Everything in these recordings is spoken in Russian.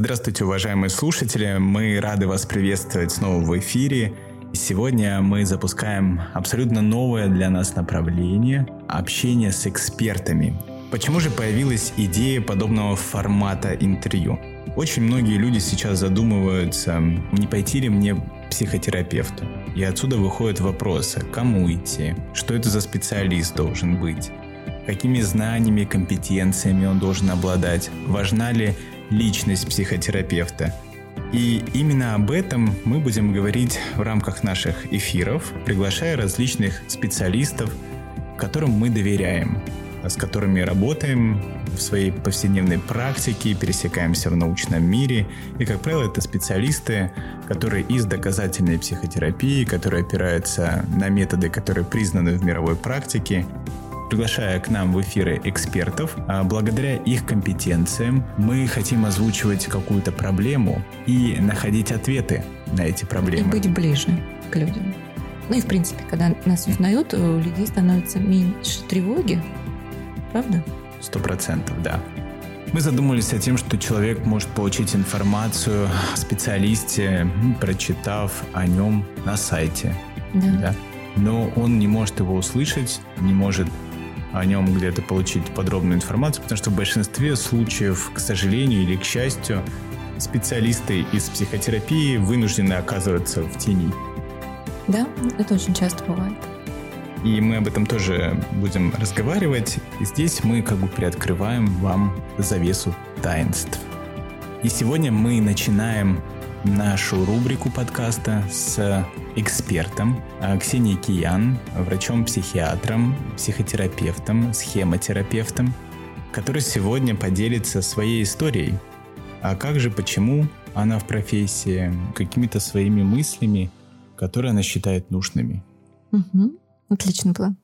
Здравствуйте, уважаемые слушатели. Мы рады вас приветствовать снова в эфире. Сегодня мы запускаем абсолютно новое для нас направление – общение с экспертами. Почему же появилась идея подобного формата интервью? Очень многие люди сейчас задумываются, не пойти ли мне психотерапевту. И отсюда выходят вопросы, кому идти, что это за специалист должен быть, какими знаниями, компетенциями он должен обладать, важна ли личность психотерапевта. И именно об этом мы будем говорить в рамках наших эфиров, приглашая различных специалистов, которым мы доверяем, с которыми работаем в своей повседневной практике, пересекаемся в научном мире. И, как правило, это специалисты, которые из доказательной психотерапии, которые опираются на методы, которые признаны в мировой практике, приглашая к нам в эфиры экспертов. А благодаря их компетенциям мы хотим озвучивать какую-то проблему и находить ответы на эти проблемы. И быть ближе к людям. Ну и, в принципе, когда нас узнают, у людей становится меньше тревоги, правда? Сто процентов, да. Мы задумались о том, что человек может получить информацию о специалисте, прочитав о нем на сайте. Да. да. Но он не может его услышать, не может о нем где-то получить подробную информацию, потому что в большинстве случаев, к сожалению или к счастью, специалисты из психотерапии вынуждены оказываться в тени. Да, это очень часто бывает. И мы об этом тоже будем разговаривать. И здесь мы как бы приоткрываем вам завесу таинств. И сегодня мы начинаем нашу рубрику подкаста с экспертом Ксенией Киян, врачом-психиатром, психотерапевтом, схемотерапевтом, который сегодня поделится своей историей. А как же, почему она в профессии, какими-то своими мыслями, которые она считает нужными. Угу. Отличный план.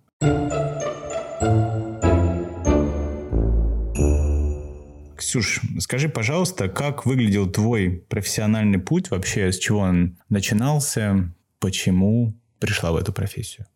Ксюш, скажи, пожалуйста, как выглядел твой профессиональный путь вообще, с чего он начинался, почему пришла в эту профессию?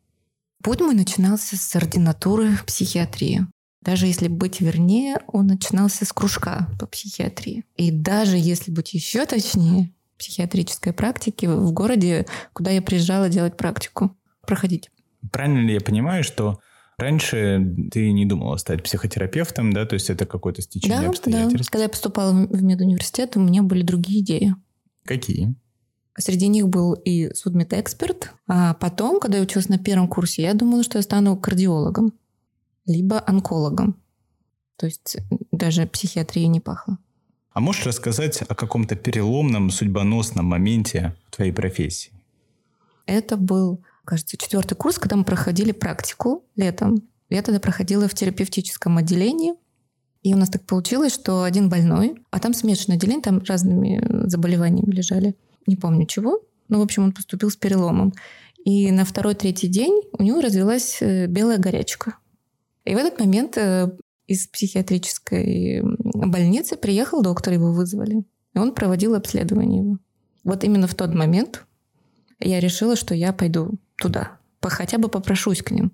Путь мой начинался с ординатуры психиатрии. Даже если быть вернее, он начинался с кружка по психиатрии. И даже если быть еще точнее, психиатрической практики в городе, куда я приезжала делать практику, проходить. Правильно ли я понимаю, что Раньше ты не думала стать психотерапевтом, да? То есть это какое-то стечение да, обстоятельств? Да, когда я поступала в медуниверситет, у меня были другие идеи. Какие? Среди них был и судмедэксперт. А потом, когда я училась на первом курсе, я думала, что я стану кардиологом, либо онкологом. То есть даже психиатрия не пахло. А можешь рассказать о каком-то переломном, судьбоносном моменте в твоей профессии? Это был кажется, четвертый курс, когда мы проходили практику летом. Я тогда проходила в терапевтическом отделении. И у нас так получилось, что один больной, а там смешанное отделение, там разными заболеваниями лежали. Не помню чего. Но, в общем, он поступил с переломом. И на второй-третий день у него развилась э, белая горячка. И в этот момент э, из психиатрической больницы приехал доктор, его вызвали. И он проводил обследование его. Вот именно в тот момент я решила, что я пойду туда, хотя бы попрошусь к ним.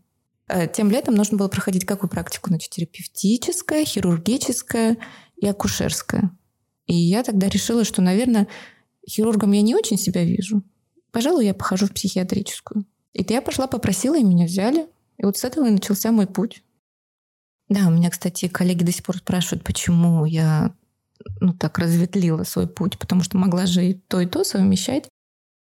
Э, тем летом нужно было проходить какую практику? Значит, терапевтическая, хирургическая и акушерская. И я тогда решила, что, наверное, хирургом я не очень себя вижу. Пожалуй, я похожу в психиатрическую. И я пошла, попросила, и меня взяли. И вот с этого и начался мой путь. Да, у меня, кстати, коллеги до сих пор спрашивают, почему я ну, так разветлила свой путь, потому что могла же и то, и то совмещать.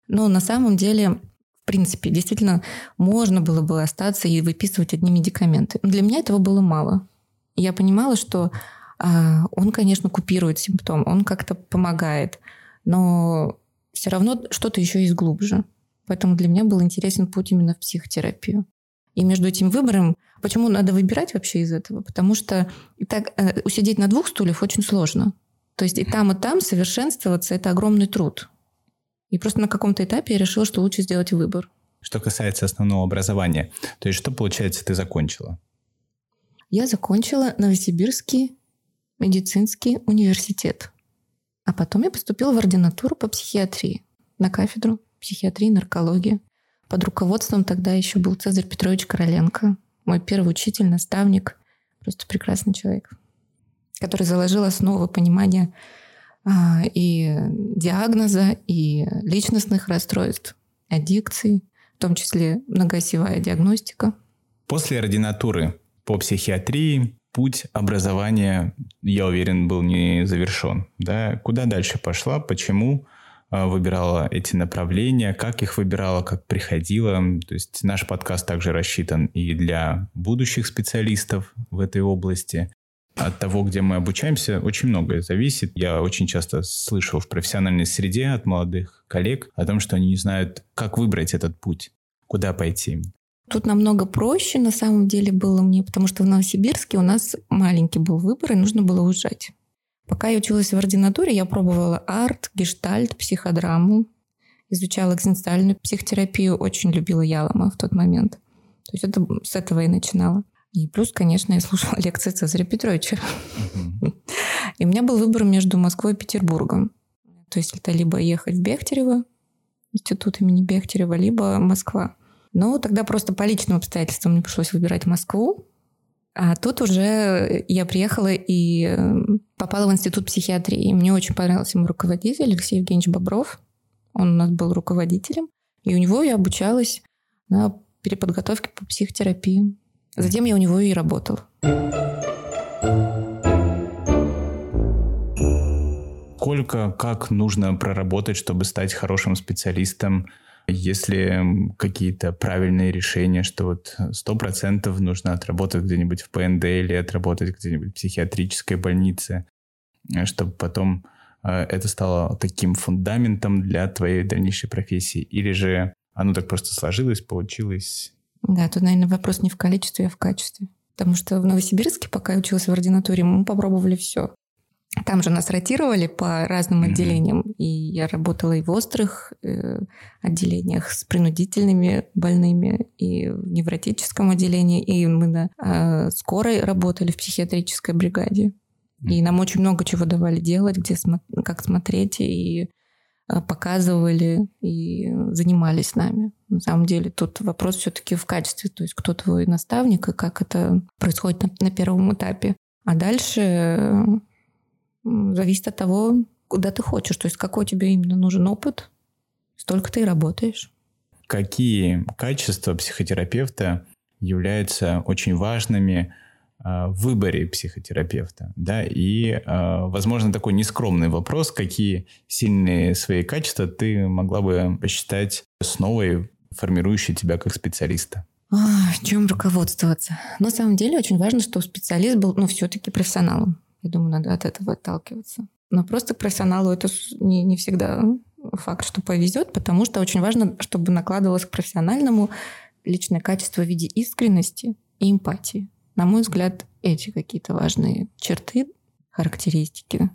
Но на самом деле в принципе, действительно, можно было бы остаться и выписывать одни медикаменты. Но для меня этого было мало. Я понимала, что а, он, конечно, купирует симптом, он как-то помогает, но все равно что-то еще есть глубже. Поэтому для меня был интересен путь именно в психотерапию. И между этим выбором, почему надо выбирать вообще из этого? Потому что и так э, усидеть на двух стульях очень сложно. То есть и там, и там совершенствоваться – это огромный труд. И просто на каком-то этапе я решила, что лучше сделать выбор. Что касается основного образования, то есть что, получается, ты закончила? Я закончила Новосибирский медицинский университет. А потом я поступила в ординатуру по психиатрии на кафедру психиатрии и наркологии. Под руководством тогда еще был Цезарь Петрович Короленко, мой первый учитель, наставник, просто прекрасный человек, который заложил основы понимания и диагноза, и личностных расстройств, аддикций, в том числе многоосевая диагностика. После ординатуры по психиатрии путь образования, я уверен, был не завершен. Да? Куда дальше пошла? Почему а, выбирала эти направления? Как их выбирала? Как приходила? То есть наш подкаст также рассчитан и для будущих специалистов в этой области. От того, где мы обучаемся, очень многое зависит. Я очень часто слышу в профессиональной среде от молодых коллег о том, что они не знают, как выбрать этот путь, куда пойти. Тут намного проще на самом деле было мне, потому что в Новосибирске у нас маленький был выбор, и нужно было уезжать. Пока я училась в ординатуре, я пробовала арт, гештальт, психодраму, изучала экзистенциальную психотерапию, очень любила Ялома в тот момент. То есть это с этого и начинала. И плюс, конечно, я слушала лекции Цезаря Петровича. И у меня был выбор между Москвой и Петербургом. То есть это либо ехать в Бехтерево, институт имени Бехтерева, либо Москва. Но тогда просто по личным обстоятельствам мне пришлось выбирать Москву. А тут уже я приехала и э, попала в институт психиатрии. Мне очень понравился мой руководитель Алексей Евгеньевич Бобров. Он у нас был руководителем. И у него я обучалась на переподготовке по психотерапии. Затем я у него и работала. Сколько, как нужно проработать, чтобы стать хорошим специалистом если какие-то правильные решения, что вот сто процентов нужно отработать где-нибудь в ПНД или отработать где-нибудь в психиатрической больнице, э, чтобы потом э, это стало таким фундаментом для твоей дальнейшей профессии? Или же оно так просто сложилось, получилось? Да, тут, наверное, вопрос не в количестве, а в качестве. Потому что в Новосибирске, пока я училась в ординатуре, мы попробовали все. Там же нас ротировали по разным mm-hmm. отделениям. И я работала и в острых э, отделениях с принудительными больными, и в невротическом отделении, и мы на э, скорой работали в психиатрической бригаде. Mm-hmm. И нам очень много чего давали делать, где смо- как смотреть, и показывали, и занимались нами. На самом деле тут вопрос все-таки в качестве, то есть кто твой наставник и как это происходит на, на первом этапе. А дальше зависит от того, куда ты хочешь. То есть какой тебе именно нужен опыт, столько ты и работаешь. Какие качества психотерапевта являются очень важными а, в выборе психотерапевта, да, и, а, возможно, такой нескромный вопрос, какие сильные свои качества ты могла бы посчитать основой, формирующей тебя как специалиста? А, чем руководствоваться? На самом деле очень важно, чтобы специалист был, ну, все-таки профессионалом. Я думаю, надо от этого отталкиваться. Но просто профессионалу это не, не всегда факт, что повезет, потому что очень важно, чтобы накладывалось к профессиональному личное качество в виде искренности и эмпатии. На мой взгляд, эти какие-то важные черты, характеристики.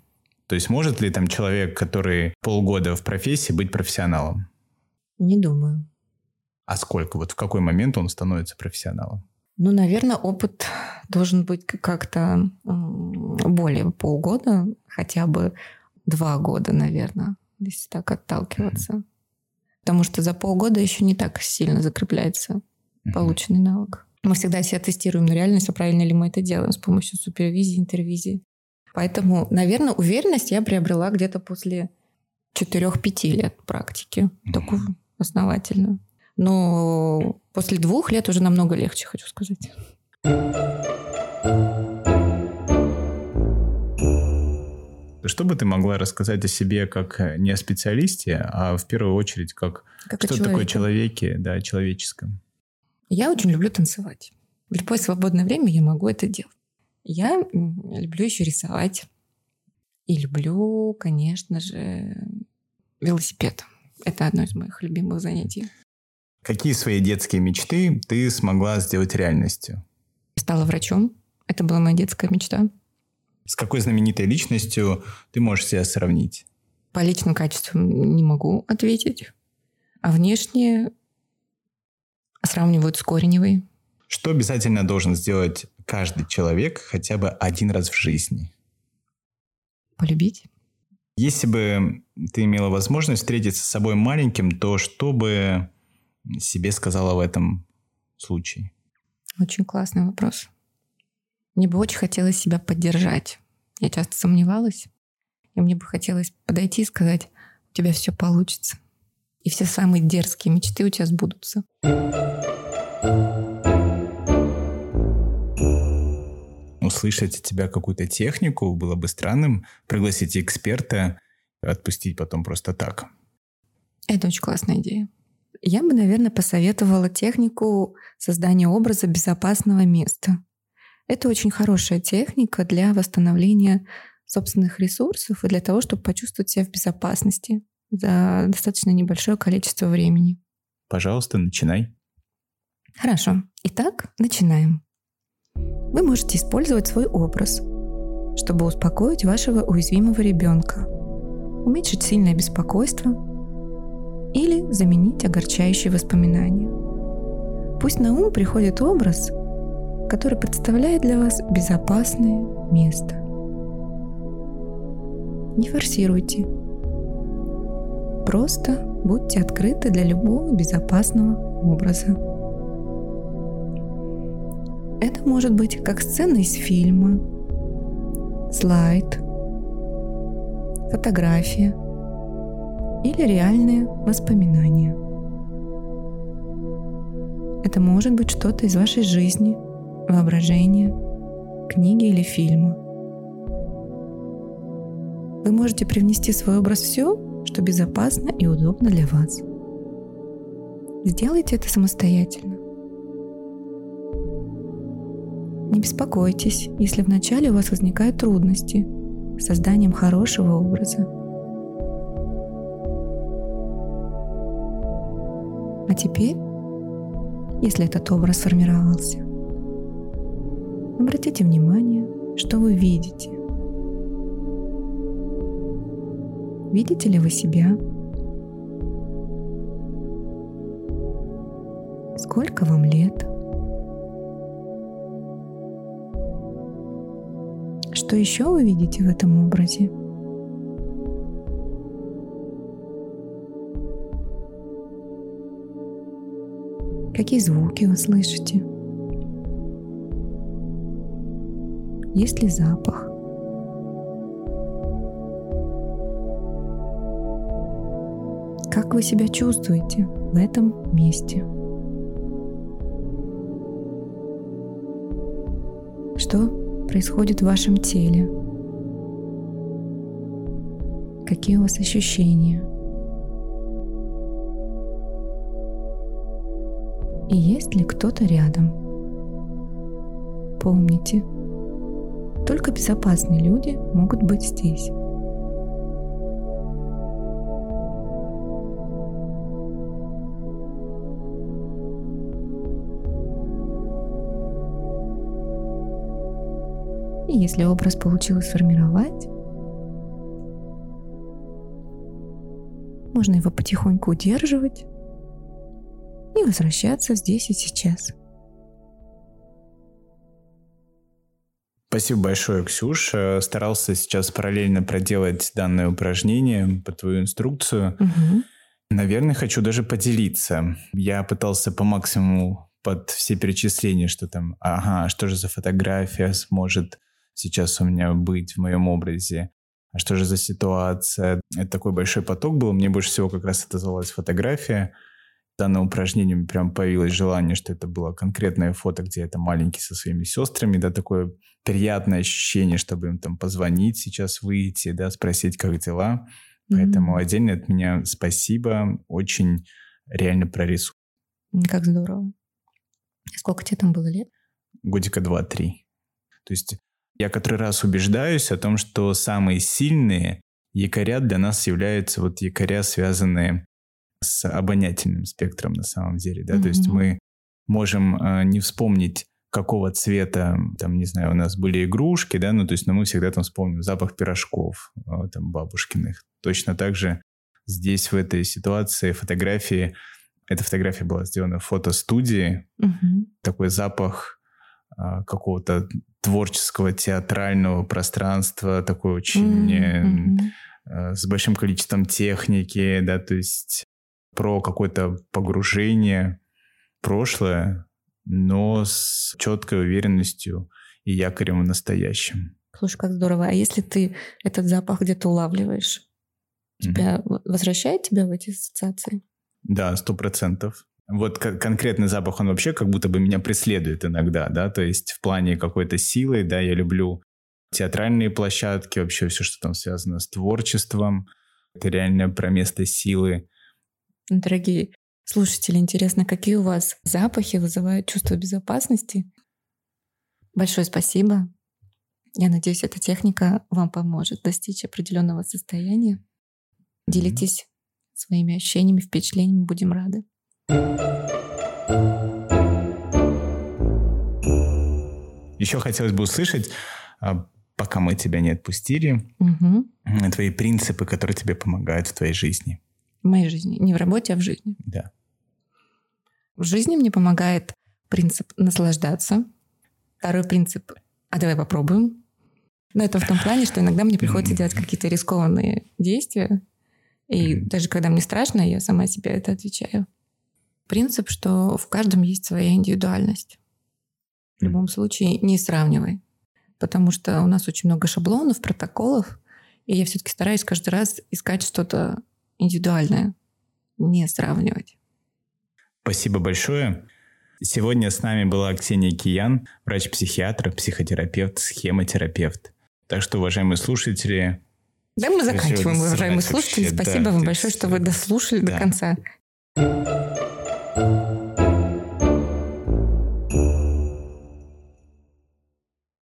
То есть может ли там человек, который полгода в профессии, быть профессионалом? Не думаю. А сколько? Вот в какой момент он становится профессионалом? Ну, наверное, опыт должен быть как-то более полгода, хотя бы два года, наверное, если так отталкиваться. Потому что за полгода еще не так сильно закрепляется полученный навык. Мы всегда себя тестируем на реальность, а правильно ли мы это делаем с помощью супервизии, интервизии. Поэтому, наверное, уверенность я приобрела где-то после 4-5 лет практики, такую основательную. Но после двух лет уже намного легче, хочу сказать. Что бы ты могла рассказать о себе как э, не о специалисте, а в первую очередь как, как что такое человеке, да, человеческом? Я очень люблю танцевать. В любое свободное время я могу это делать. Я люблю еще рисовать. И люблю, конечно же, велосипед. Это одно из моих любимых занятий. Какие свои детские мечты ты смогла сделать реальностью? Стала врачом. Это была моя детская мечта. С какой знаменитой личностью ты можешь себя сравнить? По личным качествам не могу ответить. А внешне сравнивают с Кореневой. Что обязательно должен сделать каждый человек хотя бы один раз в жизни? Полюбить. Если бы ты имела возможность встретиться с собой маленьким, то что бы себе сказала в этом случае? Очень классный вопрос. Мне бы очень хотелось себя поддержать. Я часто сомневалась. И мне бы хотелось подойти и сказать, у тебя все получится. И все самые дерзкие мечты у тебя сбудутся. Услышать от тебя какую-то технику было бы странным. Пригласить эксперта, отпустить потом просто так. Это очень классная идея. Я бы, наверное, посоветовала технику создания образа безопасного места. Это очень хорошая техника для восстановления собственных ресурсов и для того, чтобы почувствовать себя в безопасности за достаточно небольшое количество времени. Пожалуйста, начинай. Хорошо. Итак, начинаем. Вы можете использовать свой образ, чтобы успокоить вашего уязвимого ребенка, уменьшить сильное беспокойство или заменить огорчающие воспоминания. Пусть на ум приходит образ, который представляет для вас безопасное место. Не форсируйте. Просто будьте открыты для любого безопасного образа. Это может быть как сцена из фильма, слайд, фотография или реальные воспоминания. Это может быть что-то из вашей жизни, воображения, книги или фильма. Вы можете привнести в свой образ все, что безопасно и удобно для вас. Сделайте это самостоятельно. Не беспокойтесь, если вначале у вас возникают трудности с созданием хорошего образа. А теперь, если этот образ сформировался, обратите внимание, что вы видите. Видите ли вы себя? Сколько вам лет? Что еще вы видите в этом образе? Какие звуки вы слышите? Есть ли запах? Как вы себя чувствуете в этом месте? Что происходит в вашем теле? Какие у вас ощущения? И есть ли кто-то рядом? Помните, только безопасные люди могут быть здесь. И если образ получилось сформировать, можно его потихоньку удерживать и возвращаться здесь и сейчас. Спасибо большое, Ксюш. Старался сейчас параллельно проделать данное упражнение по твою инструкцию. Угу. Наверное, хочу даже поделиться. Я пытался по максимуму под все перечисления, что там, ага, что же за фотография сможет сейчас у меня быть в моем образе, а что же за ситуация. Это такой большой поток был. Мне больше всего как раз отозвалась фотография. Данное упражнение мне прям появилось желание, что это было конкретное фото, где это маленький со своими сестрами, да, такое приятное ощущение, чтобы им там позвонить сейчас, выйти, да, спросить, как дела. Поэтому mm-hmm. отдельно от меня спасибо, очень реально прорисую. Как здорово. Сколько тебе там было лет? Годика два-три. То есть я который раз убеждаюсь о том, что самые сильные якоря для нас являются вот якоря, связанные с обонятельным спектром на самом деле, да, mm-hmm. то есть мы можем э, не вспомнить какого цвета, там, не знаю, у нас были игрушки, да, ну, то есть, но мы всегда там вспомним запах пирожков, э, там, бабушкиных. Точно так же здесь, в этой ситуации, фотографии, эта фотография была сделана в фотостудии, угу. такой запах какого-то творческого театрального пространства, такой очень mm-hmm. с большим количеством техники, да, то есть про какое-то погружение в прошлое, но с четкой уверенностью и якорем в настоящем. Слушай, как здорово. А если ты этот запах где-то улавливаешь, тебя mm-hmm. возвращает тебя в эти ассоциации? Да, сто процентов. Вот конкретный запах, он вообще как будто бы меня преследует иногда, да, то есть в плане какой-то силы, да, я люблю театральные площадки, вообще все, что там связано с творчеством, это реально про место силы. Дорогие слушатели, интересно, какие у вас запахи вызывают чувство безопасности? Большое спасибо. Я надеюсь, эта техника вам поможет достичь определенного состояния. Делитесь mm-hmm. своими ощущениями, впечатлениями, будем рады. Еще хотелось бы услышать, а, пока мы тебя не отпустили, угу. твои принципы, которые тебе помогают в твоей жизни. В моей жизни. Не в работе, а в жизни. Да. В жизни мне помогает принцип наслаждаться. Второй принцип «а давай попробуем». Но это в том плане, что иногда мне приходится делать какие-то рискованные действия. И даже когда мне страшно, я сама себе это отвечаю принцип, что в каждом есть своя индивидуальность. В любом случае не сравнивай, потому что у нас очень много шаблонов, протоколов, и я все-таки стараюсь каждый раз искать что-то индивидуальное, не сравнивать. Спасибо большое. Сегодня с нами была Ксения Киян, врач-психиатр, психотерапевт, схемотерапевт. Так что, уважаемые слушатели... Да, мы заканчиваем, уважаемые слушатели. Спасибо да, вам большое, что вы дослушали да. до конца. thank you